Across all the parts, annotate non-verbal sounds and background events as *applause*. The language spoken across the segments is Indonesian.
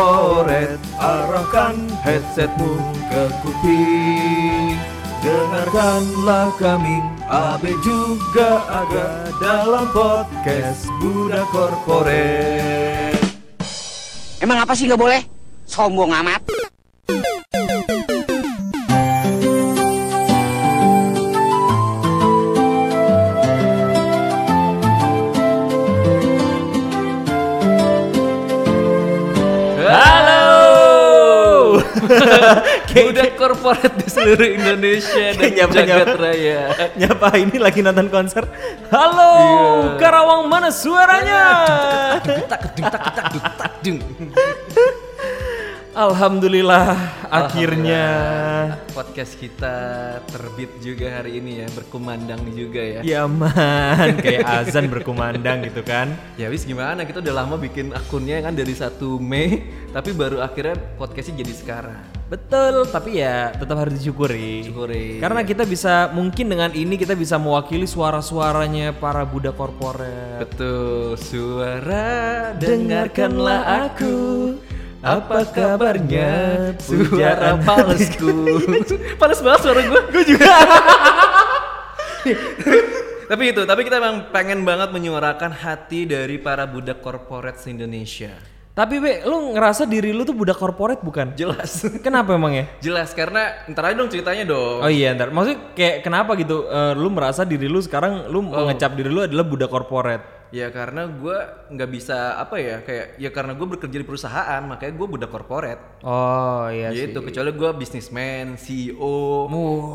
korporat Arahkan headsetmu ke kuping Dengarkanlah kami AB juga ada dalam podcast Budak Korporat Emang apa sih nggak boleh? Sombong amat. Budak korporat di seluruh Indonesia dan Nyapa, jagat nyapa. raya Nyapa ini lagi nonton konser. Halo, Iya. Karawang mana suaranya? Alhamdulillah, akhirnya. Podcast kita terbit juga hari ini ya Berkumandang juga ya Ya man, *laughs* kayak azan berkumandang gitu kan. Ya wis gimana kita udah lama bikin akunnya kan dari 1 Mei Tapi baru akhirnya podcastnya jadi sekarang Betul, tapi ya tetap harus disyukuri. Syukuri. Karena kita bisa mungkin dengan ini kita bisa mewakili suara-suaranya para budak korporat. Betul. Suara dengarkanlah aku. Apa kabarnya? suara palesku. *laughs* Panas banget suara gue Gue juga. *laughs* Tapi itu, tapi kita memang pengen banget menyuarakan hati dari para budak korporat se-Indonesia Tapi Be, lu ngerasa diri lu tuh budak korporat bukan? Jelas *laughs* Kenapa emang ya? Jelas, karena ntar aja dong ceritanya dong Oh iya ntar, maksudnya kayak kenapa gitu? eh, lu merasa diri lu sekarang lu mengecap diri lu adalah budak korporat. Ya karena gue nggak bisa apa ya kayak ya karena gue bekerja di perusahaan makanya gue budak korporat Oh iya sih. gitu kecuali gue bisnismen CEO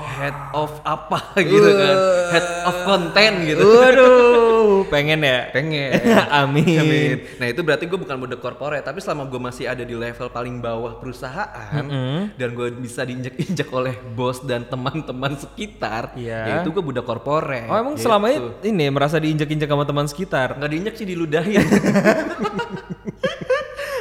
head of apa *laughs* gitu kan head of content gitu Waduh, *laughs* pengen ya? pengen *laughs* Amin. Amin. Nah itu berarti gue bukan budak korporat tapi selama gue masih ada di level paling bawah perusahaan dan gue bisa diinjak-injak oleh bos dan teman-teman sekitar Iya. ya itu gue budak korporat Oh emang gitu. selama ini ini merasa diinjak-injak sama teman sekitar. Nggak diinjak sih diludahin. *laughs*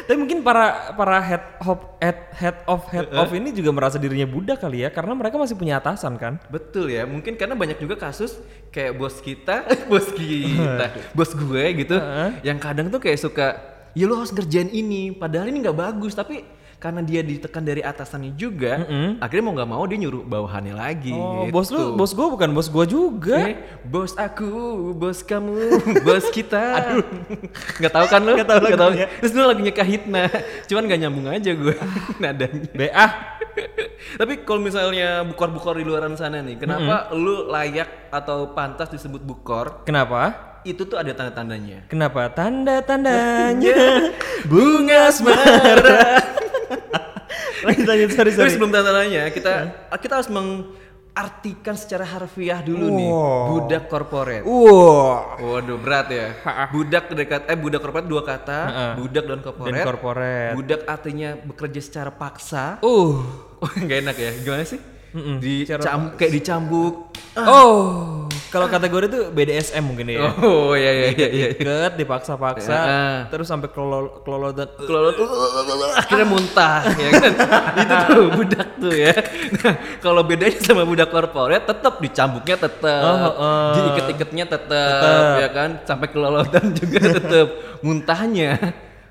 Tapi mungkin para para head of head, head of head of ini juga merasa dirinya budak kali ya karena mereka masih punya atasan kan. Betul ya, mungkin karena banyak juga kasus kayak bos kita, *laughs* bos kita, *laughs* bos gue gitu, yang kadang tuh kayak suka, ya lu harus ngerjain ini, padahal ini nggak bagus, tapi karena dia ditekan dari atasannya juga, akhirnya mau nggak mau dia nyuruh bawahannya lagi. Oh, gitu. bos lu bos gua bukan bos gua juga. Eh, bos aku, bos kamu, bos kita. *laughs* Aduh, *laughs* nggak tahu kan lu? Nggak tahu lagunya. Terus lu lagunya Kahitna, cuman nggak nyambung aja gue *laughs* nadanya. Be ah, Tapi kalau misalnya bukor-bukor di luaran sana nih, kenapa lu layak atau pantas disebut bukor? kenapa? Itu tuh ada tanda-tandanya. Kenapa tanda-tandanya bunga asmara. Lanjut lanjut sorry sorry. sebelum tanda-tandanya, kita kita harus mengartikan secara harfiah dulu nih, budak korporat. Wow. Waduh berat ya. Budak dekat eh budak korporat dua kata, budak dan korporat. Dan korporat. Budak artinya bekerja secara paksa. Uh. Oh, *laughs* nggak enak ya. Gimana sih? Dicam kayak dicambuk. Oh, kalau kategori itu BDSM mungkin ya. Oh iya iya iya iya. Deket, dipaksa-paksa, Ya. terus sampai kelolo kelolotan. Kalau akhirnya muntah ya kan. *laughs* Itu tuh budak tuh ya. Nah, kalau bedanya sama budak korporat tetap dicambuknya tetap. Oh, oh. Diiket-iketnya tetap ya kan. Sampai kelolotan juga tetap. Muntahnya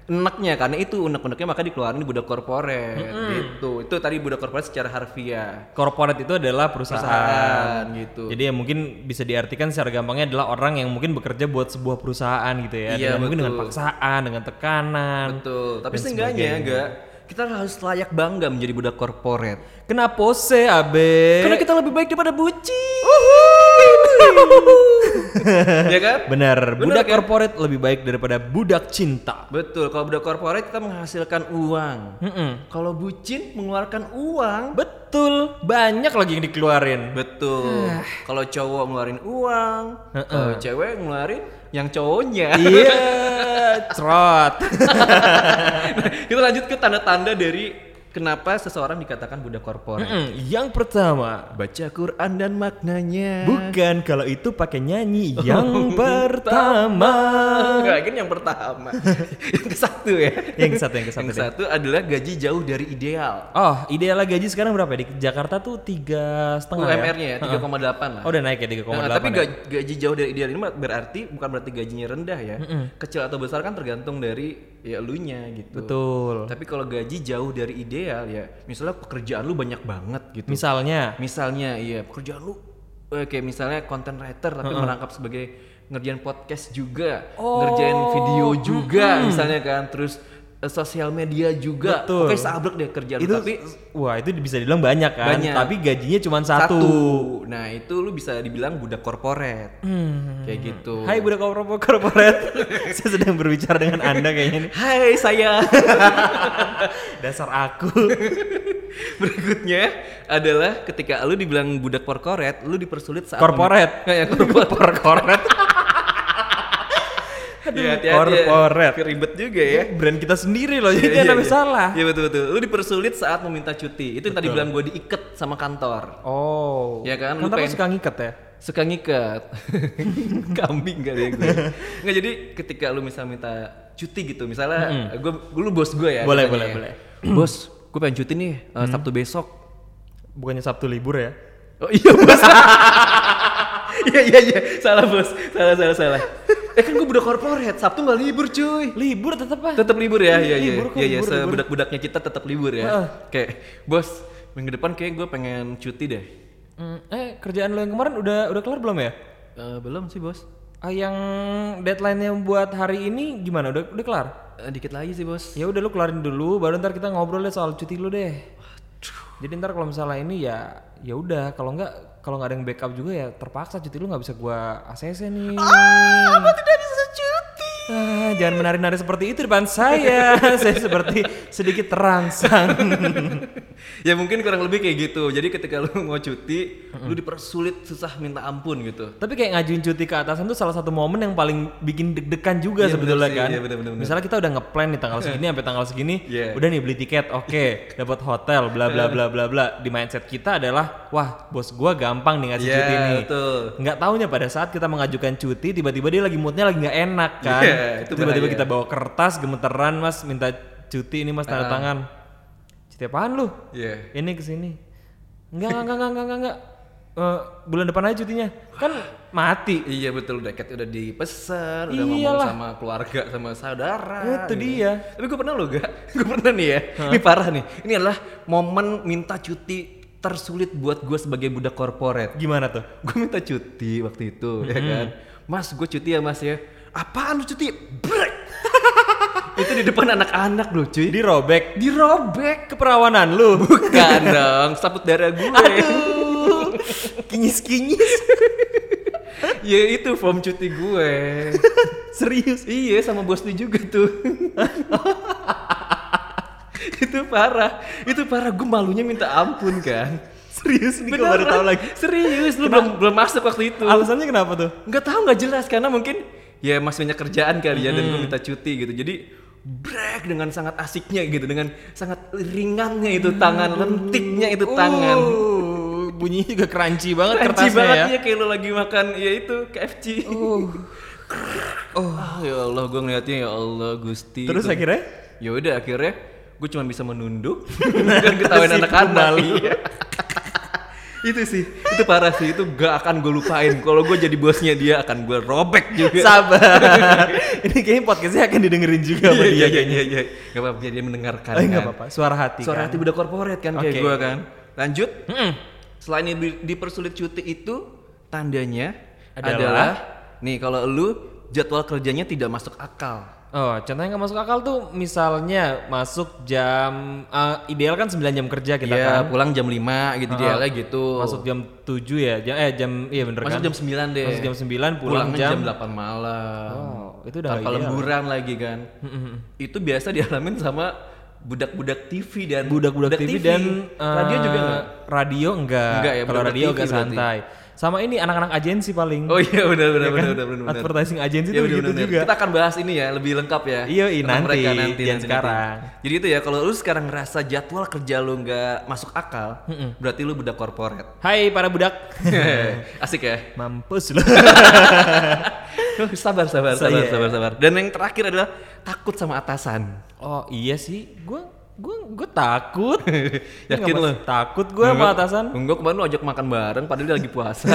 enaknya karena itu unek-uneknya maka dikeluarin di budak korporat gitu. Itu tadi budak korporat secara harfiah. Korporat itu adalah perusahaan. Perusahaan gitu. Jadi ya mungkin bisa diartikan secara gampangnya adalah orang yang mungkin bekerja buat sebuah perusahaan gitu ya. Iya, dengan, mungkin dengan paksaan, dengan tekanan. Betul. Tapi seenggaknya enggak kita harus layak bangga menjadi budak korporat. Kenapa se abe? Karena kita lebih baik daripada bucin. Ya kan? Benar, budak kan? korporat lebih baik daripada budak cinta. Betul, kalau budak korporat kita menghasilkan uang. Kalau bucin mengeluarkan uang. Betul, banyak lagi yang dikeluarin. Betul. Kalau cowok ngeluarin uang, kalau cewek ngeluarin yang cowoknya. Iya, *laughs* trot. kita lanjut ke tanda-tanda dari kenapa seseorang dikatakan budak korporat. Mm, yang pertama, Baca Quran dan maknanya. bukan kalau itu pakai nyanyi. *laughs* Yang pertama. Enggak, kan yang pertama. *laughs* yang ke satu ya. Yang satu, yang ke satu Yang deh. satu adalah gaji jauh dari ideal. Oh, ideal gaji sekarang berapa ya? Di Jakarta tuh tiga setengah ya? UMR-nya ya 3,8 lah. Oh, udah naik ya 3,8 Nah, tapi ya? ga- gaji jauh dari ideal ini berarti bukan berarti gajinya rendah ya. Kecil atau besar kan tergantung dari ya elunya gitu. Betul. Tapi kalau gaji jauh dari ideal ya, misalnya pekerjaan lu banyak banget gitu. Misalnya, Misalnya iya pekerjaan lu eh, kayak misalnya content writer tapi merangkap sebagai ngerjain podcast juga, ngerjain video juga misalnya kan, terus sosial media juga. Betul. Oke sablek deh kerjaan itu tapi wah itu bisa dibilang banyak kan, Banyak. tapi gajinya cuma satu. satu. Nah, itu lu bisa dibilang budak korporat. Kayak gitu. Hai budak korporat, korporat. *laughs* Saya sedang berbicara dengan anda kayaknya nih. Hai saya. *laughs* Dasar aku. *laughs* Berikutnya adalah ketika lu dibilang budak korporat, lu dipersulit saat Korporat. Kayak korporat. Korporat. Aduh, hati-hati ya. korporat. Ribet juga ya. Brand kita sendiri loh, jadi Iya, jangan iya, iya. salah. Iya betul betul. Lu dipersulit saat meminta cuti. Itu yang tadi bilang gue diikat sama kantor. Oh. Ya kan, Kantor lu pengen- suka ngikat ya? Suka ngikat. *laughs* Kambing kali ya gue. Nggak jadi ketika lu misal minta cuti gitu. Misalnya gue lu bos gue ya. Boleh, boleh, ya. boleh. *clears throat* Bos, gue pengen cuti nih eh, Sabtu besok. Bukannya Sabtu libur ya? Oh iya bos. *laughs* Iya iya iya. Salah bos. Salah salah salah. Eh kan gue budak korporat. Sabtu nggak libur cuy. Libur tetap ah. Tetap libur ya, iya iya. Iya iya, sebudak-budaknya kita tetap libur ya. Kayak, bos, minggu depan kayak gue pengen cuti deh. Hmm, eh kerjaan lo yang kemarin udah udah kelar belum ya? Eh, belum sih bos. Ah, yang deadline-nya buat hari ini gimana? Udah udah kelar? Eh, dikit lagi sih bos. Ya udah lu kelarin dulu, baru ntar kita ngobrol deh soal cuti lu deh. Jadi ntar kalau misalnya ini ya ya udah kalau nggak kalau nggak ada yang backup juga ya terpaksa cuti lu nggak bisa gua ACC nih. Apa tidak? Ah, jangan menari-nari seperti itu depan saya. *laughs* saya seperti sedikit terangsang. *laughs* ya mungkin kurang lebih kayak gitu. Jadi ketika lu *laughs* mau cuti, lu dipersulit susah minta ampun gitu. Tapi kayak ngajuin cuti ke atasan tuh salah satu momen yang paling bikin deg-degan juga Iya, sebetulnya kan. Iya, bener, bener, bener. Misalnya kita udah ngeplan nih tanggal segini sampai tanggal segini, Iya. udah nih beli tiket, oke, *laughs* dapat hotel, bla bla bla bla bla. Di mindset kita adalah, wah bos gua gampang nih ngasih Iya, cuti nih. betul. Nggak taunya pada saat kita mengajukan cuti, tiba-tiba dia lagi moodnya lagi nggak enak kan. Iya, itu tiba-tiba bahaya. kita bawa kertas, gemeteran mas, minta cuti ini mas tanda Ah. tangan. Cuti apaan lu? Iya. ini ke sini. Enggak, enggak, enggak, enggak, enggak, enggak. Eh, bulan depan aja cutinya. Kan mati. Iya betul, deket udah dipesan, udah ngomong Iyalah. sama keluarga, sama saudara. Itu gitu. dia. Tapi gue pernah loh gak, gue pernah nih ya, ini parah nih. Ini adalah momen minta cuti tersulit buat gue sebagai budak korporat. Gimana tuh? Gue minta cuti waktu itu, ya kan. Mas, gue cuti ya mas ya. Apaan lu cuti? Brek! Itu di depan anak-anak loh cuy. Dirobek. Dirobek. Keperawanan lu. Bukan dong, saput darah gue. Aduh. Kinyis-kinyis. *laughs* ya itu form cuti gue. Serius. Iya sama bos lu juga tuh. *laughs* itu parah, itu parah. Gue malunya minta ampun kan. Serius nih gue baru tahu lagi. Serius, lu belum belum masuk waktu itu. Alasannya kenapa tuh? Nggak tahu nggak jelas karena mungkin ya masih banyak kerjaan kali ya dan gue minta cuti gitu. Jadi break dengan sangat asiknya gitu, dengan sangat ringannya itu tangan, lentiknya itu tangan. Uh, bunyinya juga crunchy banget Crunchy kertasnya banget ya. ya kayak lu lagi makan ya itu KFC. Oh, ya Allah, gue ngeliatnya ya Allah Gusti. Terus Itu- akhirnya? Ya udah akhirnya gue cuma bisa menunduk *laughs* dan ketawain anak-anak. Itu sih, itu parah sih, itu gak akan gue lupain. Kalau gue jadi bosnya dia akan gue robek juga. Sabar. *laughs* Ini kayaknya podcastnya akan didengerin juga sama Iya dia iya iya iya. Gak apa-apa dia mendengarkan. Oh, kan. apa-apa. Suara hati. Suara kan? hati budak korporat kan kayak Oke. gue kan. Lanjut. Mm-mm. Selain di- dipersulit cuti itu tandanya Adalah? adalah, nih kalau lu jadwal kerjanya tidak masuk akal. Oh, contohnya nggak masuk akal tuh misalnya masuk jam eh, ideal kan 9 jam kerja kita Iya, kan. pulang jam 5 gitu dia lah gitu. Masuk jam 7 ya. Jam eh jam iya bener Masuk kan? jam 9 deh. Masuk jam 9 pulang Pulangnya jam, jam 8 malam. Oh, itu udah Tanpa lemburan lagi kan. Itu biasa dialamin sama budak-budak TV dan budak-budak TV, dan radio eh, juga enggak? Radio enggak. Enggak ya, Kalau radio TV agak berarti. Sama ini anak-anak agensi paling. Oh iya benar benar Ya benar kan? benar benar. benar. Advertising agency Iya, tuh benar, gitu benar. juga. Kita akan bahas ini ya lebih lengkap ya. Iya, iya, nanti, mereka jangan sekarang. Jadi itu ya kalau lu sekarang ngerasa jadwal kerja lu nggak masuk akal, berarti lu budak korporat. Hai para budak. *laughs* Asik ya. Mampus lu. *laughs* sabar sabar Saya- sabar sabar sabar. Dan yang terakhir adalah takut sama atasan. oh, iya sih. Gua gue gue takut *laughs* Yakin mas- takut gue sama atasan Enggak kemarin lu ajak makan bareng padahal dia lagi puasa.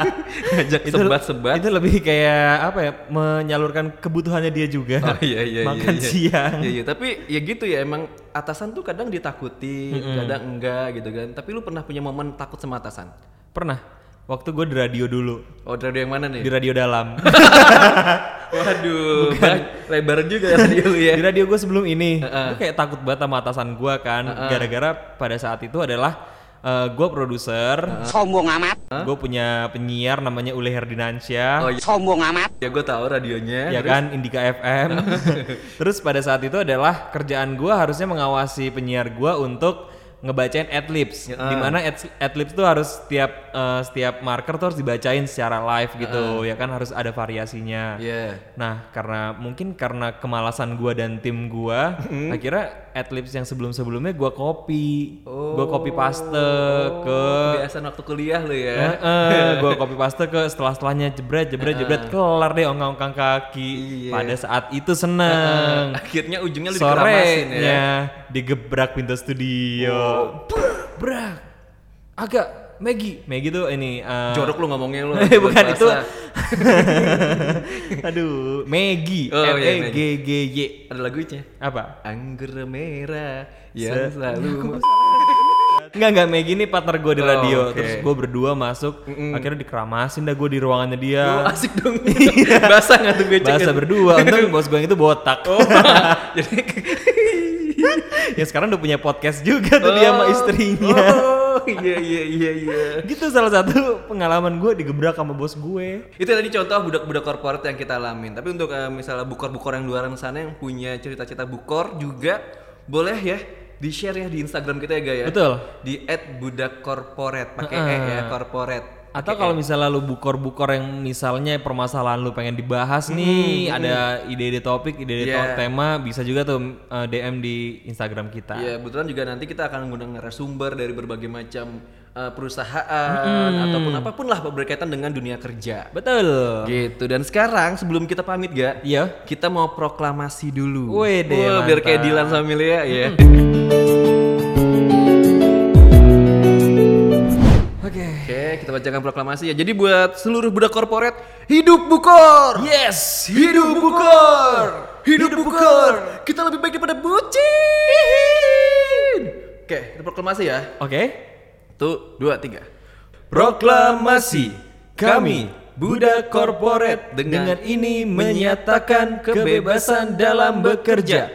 *laughs* ajak itu sebat-sebat. itu lebih kayak apa ya menyalurkan kebutuhannya dia juga Oh iya iya makan iya, iya. siang Iya iya, tapi ya gitu ya emang atasan tuh kadang ditakuti, kadang enggak gitu kan. Tapi lu pernah punya momen takut sama atasan? pernah waktu gue di radio dulu Oh, radio yang mana nih? di radio dalam *laughs* Waduh, ba- lebar juga radio lu ya. di radio gue sebelum ini gue kayak takut banget sama atasan gue kan gara-gara pada saat itu adalah gue produser Sombong amat. gue punya penyiar namanya Ule Herdinansyah Oh iya. Sombong amat. Ya gue tahu radionya. ya kan Indika FM *laughs* terus pada saat itu adalah kerjaan gue harusnya mengawasi penyiar gue untuk ngebacain adlibs Ya, di mana ad- adlibs tuh harus setiap eh, setiap marker tuh harus dibacain secara live gitu ya kan harus ada variasinya Iya. Nah, karena mungkin karena kemalasan gua dan tim gua, Hmm. akhirnya adlibs yang sebelum-sebelumnya gua copy. Gua copy paste ke Kebiasaan waktu kuliah lu ya. Eh, eh, *laughs* gua copy paste ke setelah-setelahnya jebret jebret jebret kelar deh ongkang-ongkang kaki. Iya. Pada saat itu seneng. Akhirnya ujungnya lu dikeramasin ya. Sorenya digebrak pintu studio. Brak. Agak Maggie. Maggie tuh ini eh, Jorok lu ngomongnya lu. *laughs* Bukan itu. *laughs* Aduh, Maggie. Oh, M iya, E G G Y. Ada lagunya. Apa? Anggur merah yang Se- selalu Enggak enggak Maggie ini partner gue di Oh, radio. oke. Terus gue berdua masuk, akhirnya dikeramasin dah gue di ruangannya Oh, dia. asik dong. *laughs* Basah nggak tuh gue cek. Bahasa berdua, untung bos gue yang itu botak. Oh, jadi *laughs* ya sekarang udah punya podcast juga tuh dia sama istrinya. Oh, iya iya iya iya. Gitu salah satu pengalaman gue digebrak sama bos gue. Itu tadi contoh budak-budak korporat yang kita alamin. Tapi untuk eh, misalnya bukor-bukor yang luar sana yang punya cerita-cerita bukor juga boleh ya di share ya di Instagram kita ya Gaya. Betul. Di @budakkorporat pakai e ya korporat. Atau kalau misalnya lu bukor-bukor yang misalnya permasalahan lu pengen dibahas nih, ada ide-ide topik, ide-ide Yeah. tema, bisa juga tuh uh, DM di Instagram kita. Iya, kebetulan juga nanti kita akan menggunakan narasumber dari berbagai macam eh, perusahaan ataupun apa pun lah berkaitan dengan dunia kerja. Betul. Gitu. Dan sekarang sebelum kita pamit ga, Iya. kita mau proklamasi dulu. Wede, Wah, biar kayak. Dilan sama Milia ya. Oke. Kita bacakan proklamasi ya. Jadi buat seluruh budak korporat, hidup Bukor! Yes, Hidup Bukor! Hidup Bukor! Kita lebih baik daripada bucin! Oke, kita proklamasi ya. Oke. Satu, dua, tiga. Proklamasi kami budak korporat dengan ini menyatakan kebebasan dalam bekerja.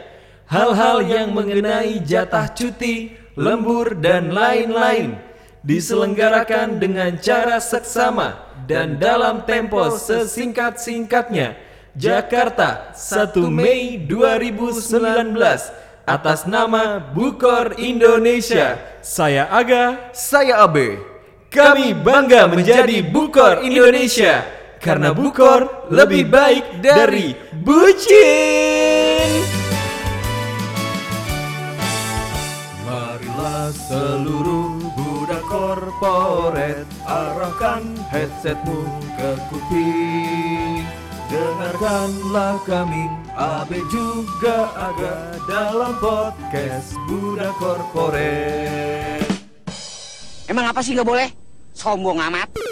Hal-hal yang mengenai jatah cuti, lembur dan lain-lain diselenggarakan dengan cara seksama dan dalam tempo sesingkat-singkatnya. Jakarta, 1 Mei 2019 atas nama Bukor Indonesia. Saya Aga. Saya Abe. Kami bangga menjadi Bukor Indonesia karena Bukor lebih baik dari bucin. Arahkan headsetmu ke kuping Dengarkanlah kami Abe juga aga dalam podcast budak korporat Emang apa sih nggak boleh? Sombong amat.